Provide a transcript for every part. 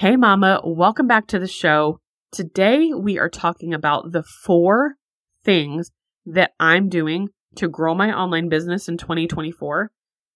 Hey, Mama, welcome back to the show. Today we are talking about the four things that I'm doing to grow my online business in 2024.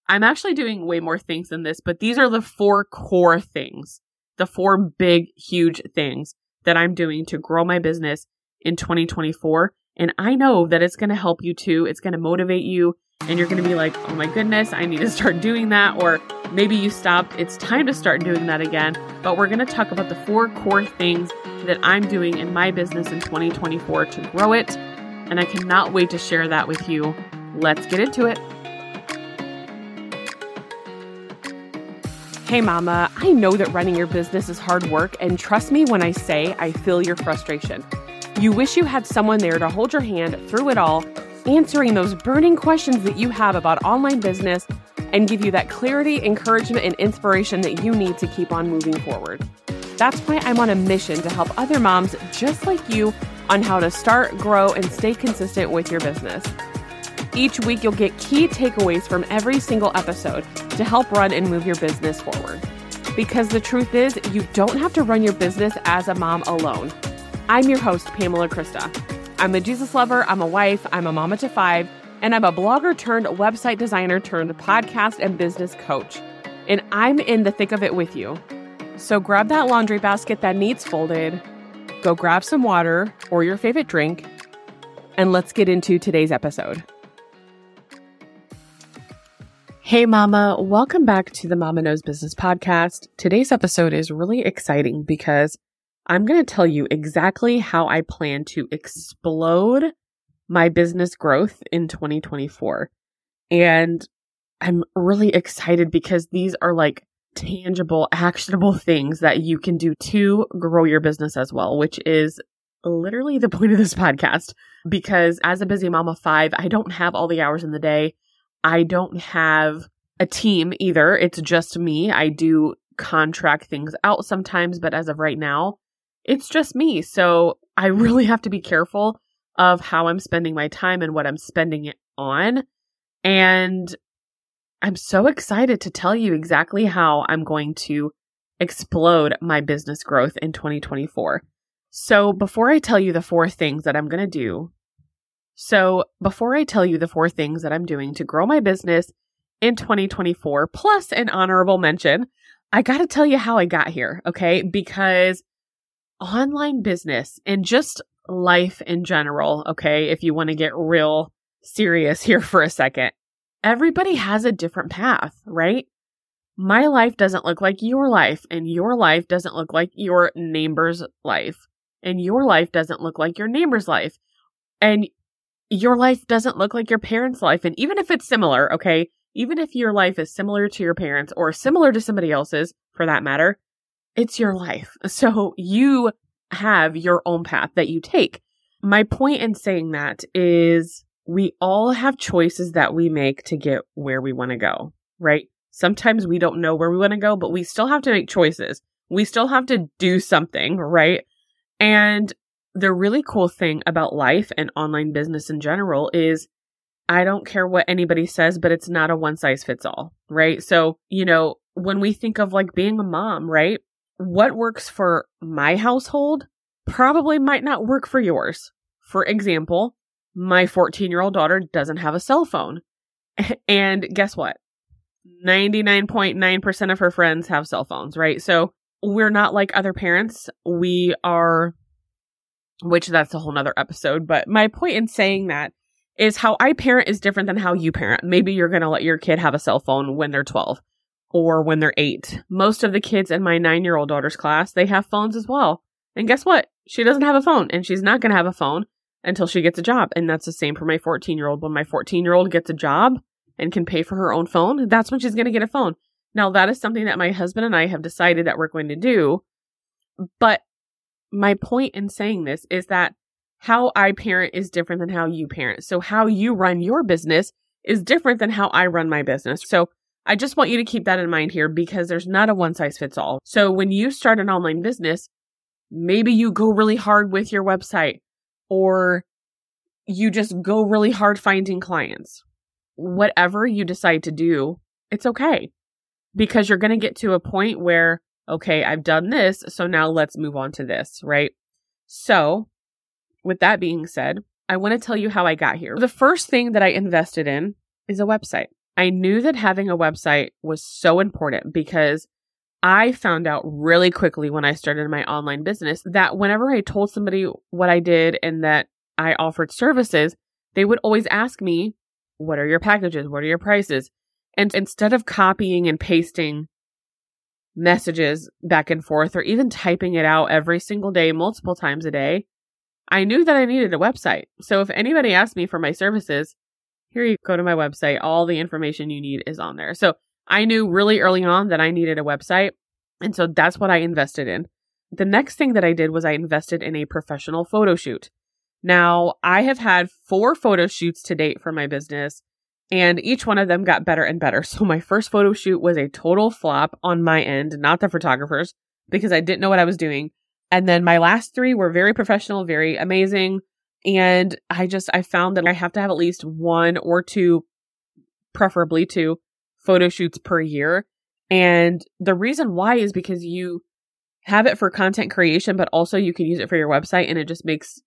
I'm actually doing way more things than this, but these are the four core things, the four big, huge things that I'm doing to grow my business in 2024. And I know that it's going to help you too. It's going to motivate you and you're going to be like, oh my goodness, I need to start doing that. Or maybe you stopped. It's time to start doing that again. But we're going to talk about the four core things that I'm doing in my business in 2024 to grow it. And I cannot wait to share that with you. Let's get into it. Hey, Mama, I know that running your business is hard work, and trust me when I say I feel your frustration. You wish you had someone there to hold your hand through it all answering those burning questions that you have about online business and give you that clarity, encouragement, and inspiration that you need to keep on moving forward. That's why I'm on a mission to help other moms just like you on how to start, grow, and stay consistent with your business. Each week, you'll get key takeaways from every single episode to help run and move your business forward. Because the truth is, you don't have to run your business as a mom alone. I'm your host, Pamela Krista. I'm a Jesus lover, I'm a wife, I'm a mama to five, and I'm a blogger turned website designer turned podcast and business coach. And I'm in the thick of it with you. So grab that laundry basket that needs folded, go grab some water or your favorite drink, and let's get into today's episode. Hey, Mama, welcome back to the Mama Knows Business Podcast. Today's episode is really exciting because I'm going to tell you exactly how I plan to explode my business growth in 2024. And I'm really excited because these are like tangible, actionable things that you can do to grow your business as well, which is literally the point of this podcast. Because as a busy mom of five, I don't have all the hours in the day. I don't have a team either. It's just me. I do contract things out sometimes, but as of right now, it's just me. So I really have to be careful of how I'm spending my time and what I'm spending it on. And I'm so excited to tell you exactly how I'm going to explode my business growth in 2024. So before I tell you the four things that I'm going to do, so before I tell you the four things that I'm doing to grow my business in 2024, plus an honorable mention, I got to tell you how I got here. Okay. Because online business and just life in general, okay, if you want to get real serious here for a second, everybody has a different path, right? My life doesn't look like your life, and your life doesn't look like your neighbor's life, and your life doesn't look like your neighbor's life, and your life doesn't look like your parents' life. And even if it's similar, okay, even if your life is similar to your parents or similar to somebody else's for that matter, it's your life. So you have your own path that you take. My point in saying that is we all have choices that we make to get where we want to go, right? Sometimes we don't know where we want to go, but we still have to make choices. We still have to do something, right? And the really cool thing about life and online business in general is I don't care what anybody says, but it's not a one size fits all, right? So, you know, when we think of like being a mom, right? What works for my household probably might not work for yours. For example, my 14 year old daughter doesn't have a cell phone. And guess what? 99.9% of her friends have cell phones, right? So we're not like other parents. We are, which that's a whole nother episode. But my point in saying that is how I parent is different than how you parent. Maybe you're going to let your kid have a cell phone when they're 12 or when they're eight. Most of the kids in my nine year old daughter's class, they have phones as well. And guess what? She doesn't have a phone and she's not going to have a phone until she gets a job. And that's the same for my 14 year old. When my 14 year old gets a job and can pay for her own phone, that's when she's going to get a phone. Now, that is something that my husband and I have decided that we're going to do. But my point in saying this is that how I parent is different than how you parent. So how you run your business is different than how I run my business. So I just want you to keep that in mind here because there's not a one size fits all. So when you start an online business, maybe you go really hard with your website or you just go really hard finding clients. Whatever you decide to do, it's okay because you're going to get to a point where okay, I've done this. So now let's move on to this, right? So with that being said, I want to tell you how I got here. The first thing that I invested in is a website. I knew that having a website was so important because I found out really quickly when I started my online business that whenever I told somebody what I did and that I offered services, they would always ask me, What are your packages? What are your prices? And instead of copying and pasting messages back and forth or even typing it out every single day, multiple times a day, I knew that I needed a website. So if anybody asked me for my services, here you go to my website. All the information you need is on there. So I knew really early on that I needed a website. And so that's what I invested in. The next thing that I did was I invested in a professional photo shoot. Now, I have had four photo shoots to date for my business, and each one of them got better and better. So, my first photo shoot was a total flop on my end, not the photographer's, because I didn't know what I was doing. And then my last three were very professional, very amazing. And I just, I found that I have to have at least one or two, preferably two photo shoots per year. And the reason why is because you have it for content creation, but also you can use it for your website and it just makes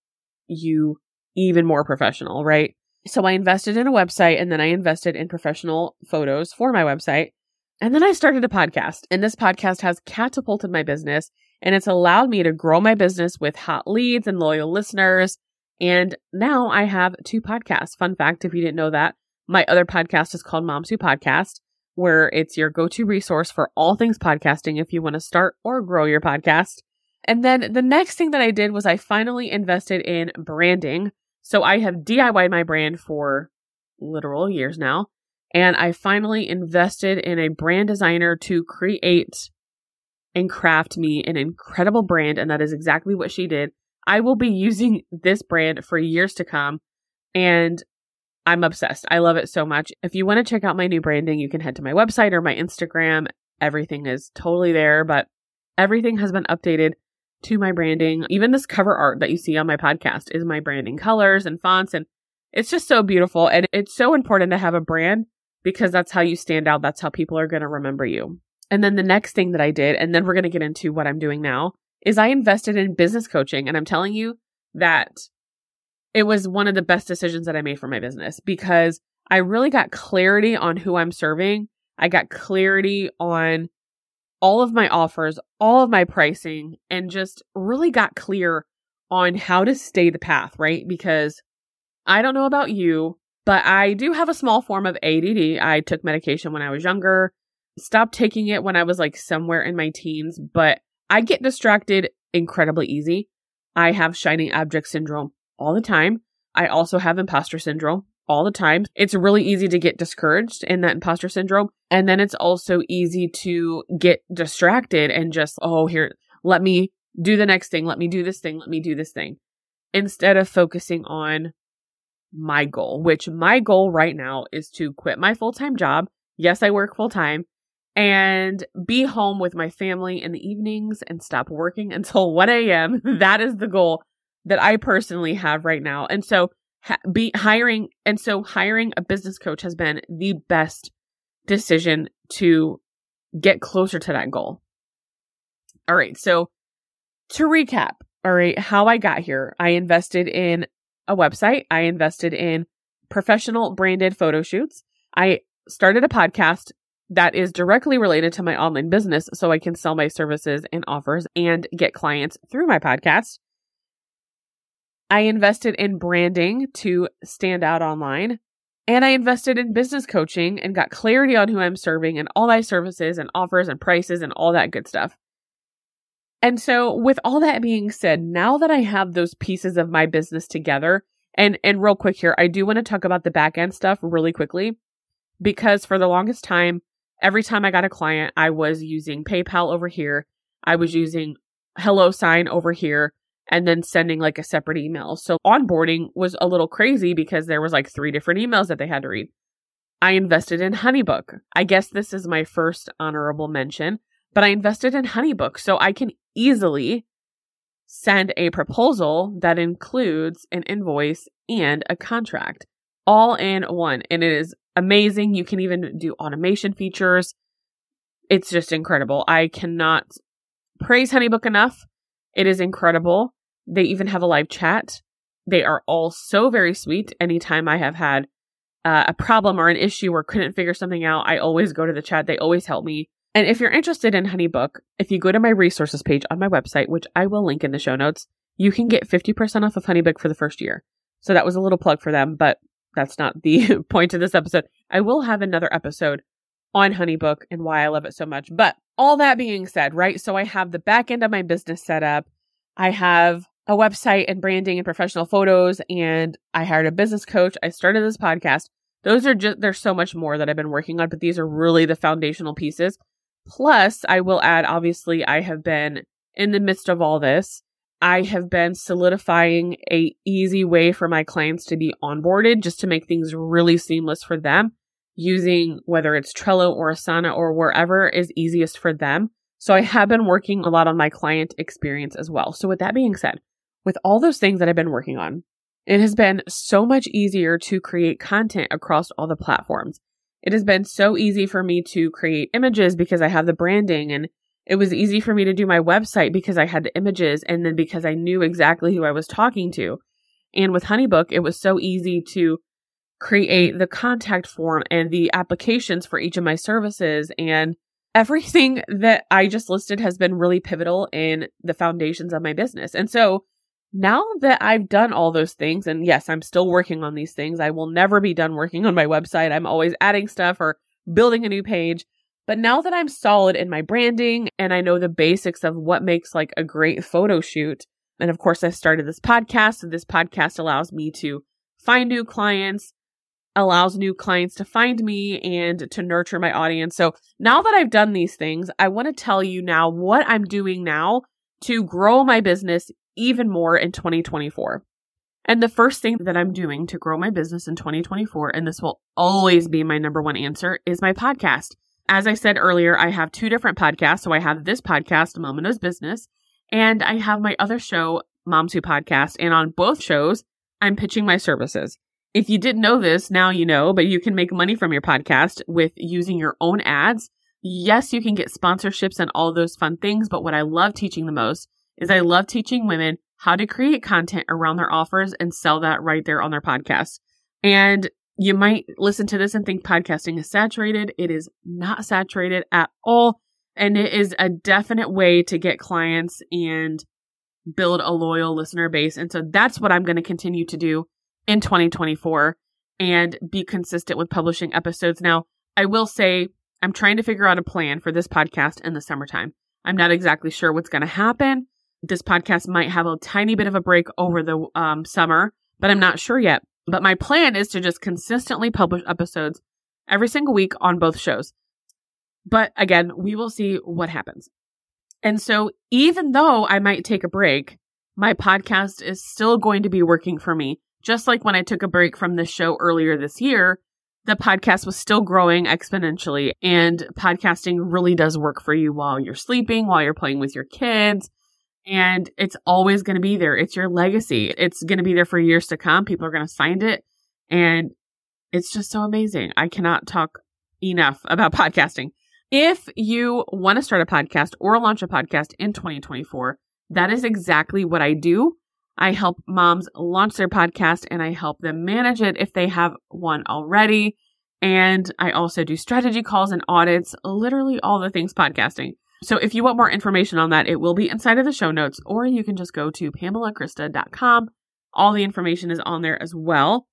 you even more professional, right? So I invested in a website and then I invested in professional photos for my website. And then I started a podcast and this podcast has catapulted my business and it's allowed me to grow my business with hot leads and loyal listeners. And now I have two podcasts. Fun fact, if you didn't know that, my other podcast is called Moms Who Podcast, where it's your go-to resource for all things podcasting if you want to start or grow your podcast. And then the next thing that I did was I finally invested in branding. So I have DIYed my brand for literal years now. And I finally invested in a brand designer to create and craft me an incredible brand. And that is exactly what she did. I will be using this brand for years to come. And I'm obsessed. I love it so much. If you want to check out my new branding, you can head to my website or my Instagram. Everything is totally there, but everything has been updated to my branding. Even this cover art that you see on my podcast is my branding colors and fonts. And it's just so beautiful. And it's so important to have a brand because that's how you stand out. That's how people are going to remember you. And then the next thing that I did, and then we're going to get into what I'm doing now, is I invested in business coaching. And I'm telling you that it was one of the best decisions that I made for my business because I really got clarity on who I'm serving. I got clarity on all of my offers, all of my pricing, and just really got clear on how to stay the path, right? Because I don't know about you, but I do have a small form of ADD. I took medication when I was younger, stopped taking it when I was like somewhere in my teens, but I get distracted incredibly easy. I have shiny object syndrome all the time. I also have imposter syndrome all the time. It's really easy to get discouraged in that imposter syndrome. And then it's also easy to get distracted and just, oh, here, let me do the next thing. Let me do this thing. Let me do this thing. Instead of focusing on my goal, which my goal right now is to quit my full time job. Yes, I work full time and be home with my family in the evenings and stop working until 1 a.m. That is the goal that I personally have right now. And so ha- be hiring and so hiring a business coach has been the best decision to get closer to that goal. All right. So to recap, all right, how I got here, I invested in a website. I invested in professional branded photo shoots. I started a podcast that is directly related to my online business so I can sell my services and offers and get clients through my podcast. I invested in branding to stand out online. And I invested in business coaching and got clarity on who I'm serving and all my services and offers and prices and all that good stuff. And so with all that being said, now that I have those pieces of my business together, and and real quick here, I do want to talk about the back end stuff really quickly because for the longest time, every time I got a client, I was using PayPal over here. I was using HelloSign over here and then sending like a separate email. So onboarding was a little crazy because there was like three different emails that they had to read. I invested in Honeybook. I guess this is my first honorable mention, but I invested in Honeybook so I can easily send a proposal that includes an invoice and a contract all in one. And it is amazing. You can even do automation features. It's just incredible. I cannot praise Honeybook enough. It is incredible. They even have a live chat. They are all so very sweet. Anytime I have had uh, a problem or an issue or couldn't figure something out, I always go to the chat. They always help me. And if you're interested in Honeybook, if you go to my resources page on my website, which I will link in the show notes, you can get 50% off of Honeybook for the first year. So that was a little plug for them, but that's not the point of this episode. I will have another episode on Honeybook and why I love it so much. But all that being said, right? So I have the back end of my business set up. I have a website and branding and professional photos, and I hired a business coach. I started this podcast. Those are just, there's so much more that I've been working on, but these are really the foundational pieces. Plus, I will add, obviously, I have been in the midst of all this. I have been solidifying a easy way for my clients to be onboarded just to make things really seamless for them using whether it's Trello or Asana or wherever is easiest for them. So I have been working a lot on my client experience as well. So with that being said, with all those things that I've been working on, it has been so much easier to create content across all the platforms. It has been so easy for me to create images because I have the branding and it was easy for me to do my website because I had the images and then because I knew exactly who I was talking to. And with Honeybook, it was so easy to create the contact form and the applications for each of my services and everything that I just listed has been really pivotal in the foundations of my business. And so now that I've done all those things, and yes, I'm still working on these things, I will never be done working on my website. I'm always adding stuff or building a new page. But now that I'm solid in my branding and I know the basics of what makes like a great photo shoot, and of course, I started this podcast, and this podcast allows me to find new clients, allows new clients to find me and to nurture my audience. So now that I've done these things, I want to tell you now what I'm doing now to grow my business even more in 2024. And the first thing that I'm doing to grow my business in 2024, and this will always be my number one answer, is my podcast. As I said earlier, I have two different podcasts. So I have this podcast, Mama Knows Business, and I have my other show, Moms Who Podcast. And on both shows, I'm pitching my services. If you didn't know this, now you know, but you can make money from your podcast with using your own ads. Yes, you can get sponsorships and all those fun things, but what I love teaching the most is I love teaching women how to create content around their offers and sell that right there on their podcast. And you might listen to this and think podcasting is saturated. It is not saturated at all. And it is a definite way to get clients and build a loyal listener base. And so that's what I'm going to continue to do in 2024 and be consistent with publishing episodes. Now, I will say I'm trying to figure out a plan for this podcast in the summertime. I'm not exactly sure what's going to happen. This podcast might have a tiny bit of a break over the um, summer, but I'm not sure yet. But my plan is to just consistently publish episodes every single week on both shows. But again, we will see what happens. And so even though I might take a break, my podcast is still going to be working for me just like when I took a break from this show earlier this year, the podcast was still growing exponentially. And podcasting really does work for you while you're sleeping, while you're playing with your kids. And it's always going to be there. It's your legacy. It's going to be there for years to come. People are going to find it. And it's just so amazing. I cannot talk enough about podcasting. If you want to start a podcast or launch a podcast in 2024, that is exactly what I do. I help moms launch their podcast and I help them manage it if they have one already. And I also do strategy calls and audits, literally all the things podcasting. So if you want more information on that, it will be inside of the show notes, or you can just go to pamelakrista.com. All the information is on there as well.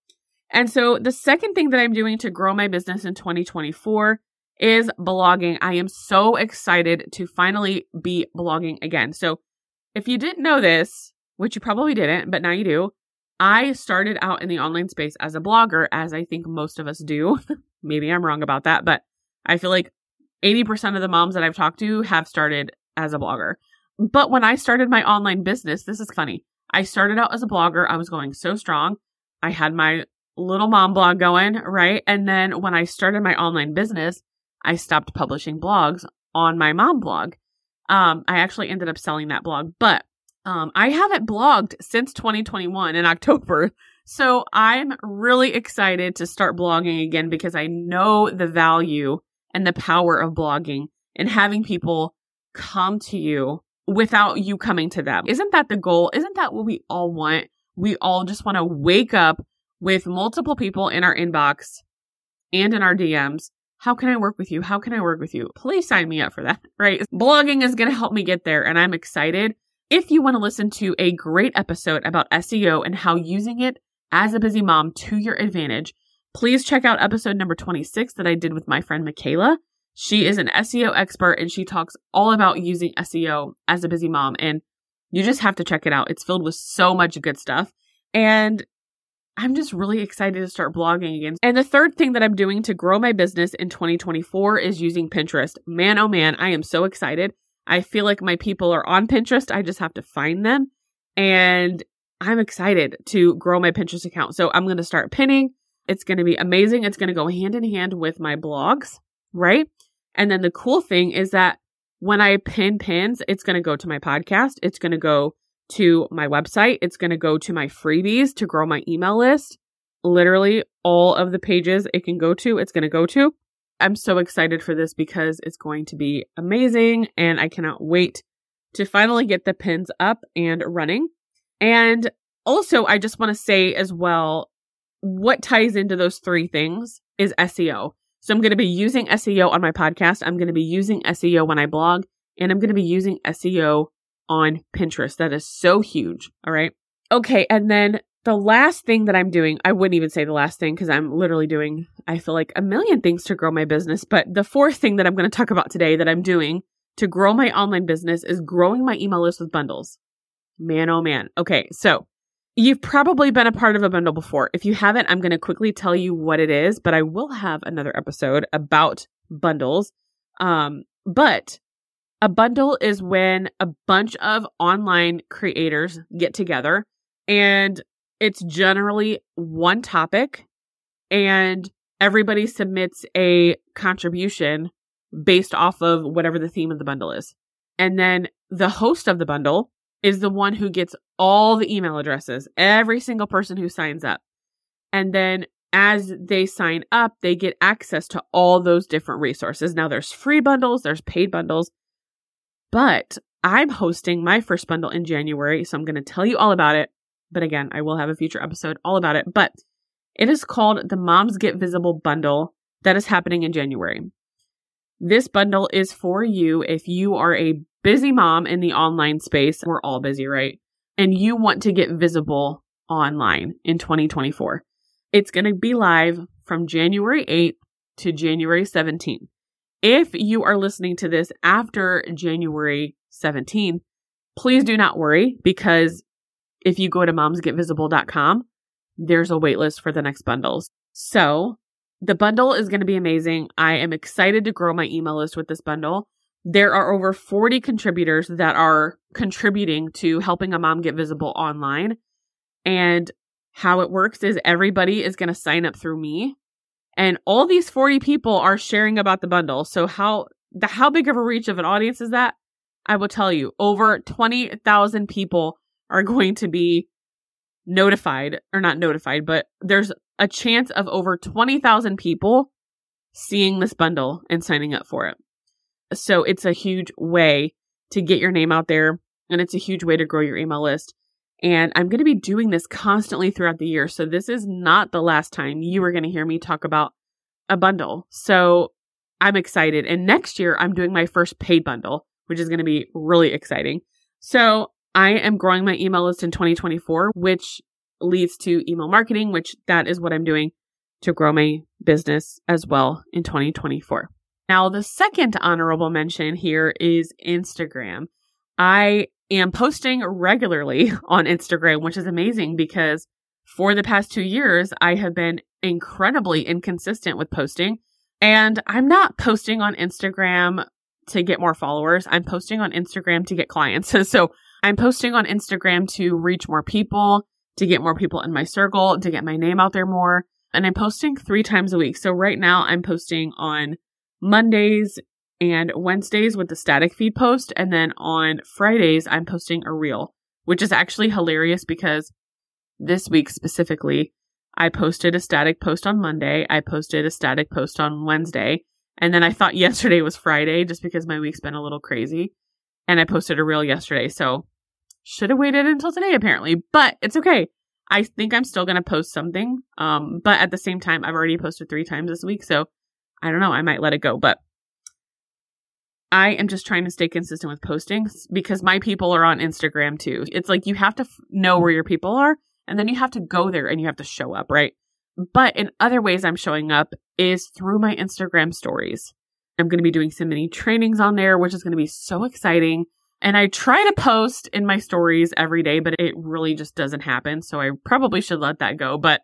And so the second thing that I'm doing to grow my business in 2024 is blogging. I am so excited to finally be blogging again. So if you didn't know this, which you probably didn't, but now you do. I started out in the online space as a blogger, as I think most of us do. Maybe I'm wrong about that, but I feel like 80% of the moms that I've talked to have started as a blogger. But when I started my online business, this is funny. I started out as a blogger. I was going so strong. I had my little mom blog going, right? And then when I started my online business, I stopped publishing blogs on my mom blog. Um, I actually ended up selling that blog, but um, I haven't blogged since 2021 in October. So I'm really excited to start blogging again because I know the value and the power of blogging and having people come to you without you coming to them. Isn't that the goal? Isn't that what we all want? We all just want to wake up with multiple people in our inbox and in our DMs. How can I work with you? How can I work with you? Please sign me up for that, right? Blogging is going to help me get there and I'm excited. If you want to listen to a great episode about SEO and how using it as a busy mom to your advantage, please check out episode number 26 that I did with my friend Michaela. She is an SEO expert and she talks all about using SEO as a busy mom. And you just have to check it out. It's filled with so much good stuff. And I'm just really excited to start blogging again. And the third thing that I'm doing to grow my business in 2024 is using Pinterest. Man, oh man, I am so excited. I feel like my people are on Pinterest. I just have to find them. And I'm excited to grow my Pinterest account. So I'm going to start pinning. It's going to be amazing. It's going to go hand in hand with my blogs, right? And then the cool thing is that when I pin pins, it's going to go to my podcast. It's going to go to my website. It's going to go to my freebies to grow my email list. Literally all of the pages it can go to, it's going to go to. I'm so excited for this because it's going to be amazing and I cannot wait to finally get the pins up and running. And also, I just want to say as well, what ties into those three things is SEO. So I'm going to be using SEO on my podcast. I'm going to be using SEO when I blog and I'm going to be using SEO on Pinterest. That is so huge. All right. Okay. And then the last thing that I'm doing, I wouldn't even say the last thing because I'm literally doing, I feel like a million things to grow my business. But the fourth thing that I'm going to talk about today that I'm doing to grow my online business is growing my email list with bundles. Man, oh man. Okay. So you've probably been a part of a bundle before. If you haven't, I'm going to quickly tell you what it is, but I will have another episode about bundles. Um, but a bundle is when a bunch of online creators get together and it's generally one topic and everybody submits a contribution based off of whatever the theme of the bundle is. And then the host of the bundle is the one who gets all the email addresses, every single person who signs up. And then as they sign up, they get access to all those different resources. Now there's free bundles, there's paid bundles, but I'm hosting my first bundle in January, so I'm going to tell you all about it. But again, I will have a future episode all about it. But it is called the Moms Get Visible bundle that is happening in January. This bundle is for you if you are a busy mom in the online space. We're all busy, right? And you want to get visible online in 2024. It's going to be live from January 8th to January 17th. If you are listening to this after January 17th, please do not worry because if you go to momsgetvisible.com, there's a waitlist for the next bundles. So the bundle is going to be amazing. I am excited to grow my email list with this bundle. There are over 40 contributors that are contributing to helping a mom get visible online. And how it works is everybody is going to sign up through me and all these 40 people are sharing about the bundle. So how the how big of a reach of an audience is that? I will tell you, over 20,000 people are going to be notified or not notified, but there's a chance of over 20,000 people seeing this bundle and signing up for it. So it's a huge way to get your name out there and it's a huge way to grow your email list. And I'm going to be doing this constantly throughout the year. So this is not the last time you are going to hear me talk about a bundle. So I'm excited. And next year, I'm doing my first paid bundle, which is going to be really exciting. So I am growing my email list in 2024, which leads to email marketing, which that is what I'm doing to grow my business as well in 2024. Now, the second honorable mention here is Instagram. I am posting regularly on Instagram, which is amazing because for the past two years, I have been incredibly inconsistent with posting. And I'm not posting on Instagram to get more followers. I'm posting on Instagram to get clients. so I'm posting on Instagram to reach more people, to get more people in my circle, to get my name out there more. And I'm posting three times a week. So right now I'm posting on Mondays and Wednesdays with the static feed post. And then on Fridays, I'm posting a reel, which is actually hilarious because this week specifically, I posted a static post on Monday. I posted a static post on Wednesday. And then I thought yesterday was Friday just because my week's been a little crazy. and I posted a reel yesterday. So should have waited until today apparently, but it's okay. I think I'm still going to post something. Um, but at the same time, I've already posted three times this week. So I don't know. I might let it go, but I am just trying to stay consistent with posting because my people are on Instagram too. It's like you have to f- know where your people are and then you have to go there and you have to show up, right? But in other ways, I'm showing up is through my Instagram stories. I'm going to be doing some mini trainings on there, which is going to be so exciting. And I try to post in my stories every day, but it really just doesn't happen. So I probably should let that go. But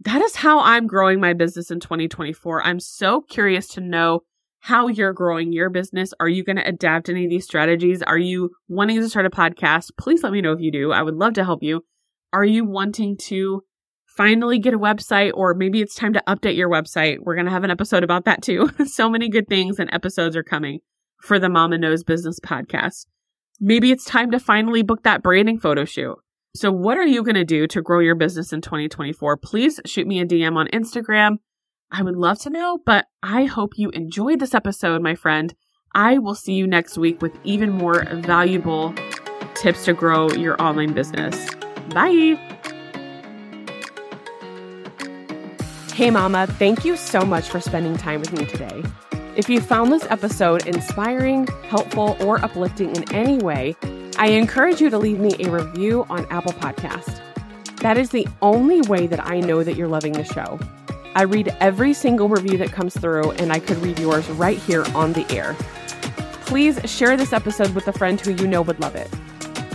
that is how I'm growing my business in 2024. I'm so curious to know how you're growing your business. Are you going to adapt any of these strategies? Are you wanting to start a podcast? Please let me know if you do. I would love to help you. Are you wanting to finally get a website or maybe it's time to update your website? We're going to have an episode about that too. so many good things and episodes are coming for the Mama Knows Business podcast. Maybe it's time to finally book that branding photo shoot. So, what are you going to do to grow your business in 2024? Please shoot me a DM on Instagram. I would love to know, but I hope you enjoyed this episode, my friend. I will see you next week with even more valuable tips to grow your online business. Bye. Hey, Mama, thank you so much for spending time with me today. If you found this episode inspiring, helpful, or uplifting in any way, I encourage you to leave me a review on Apple Podcast. That is the only way that I know that you're loving the show. I read every single review that comes through, and I could read yours right here on the air. Please share this episode with a friend who you know would love it.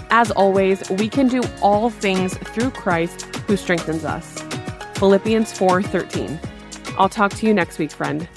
As always, we can do all things through Christ who strengthens us. Philippians 4:13. I'll talk to you next week, friend.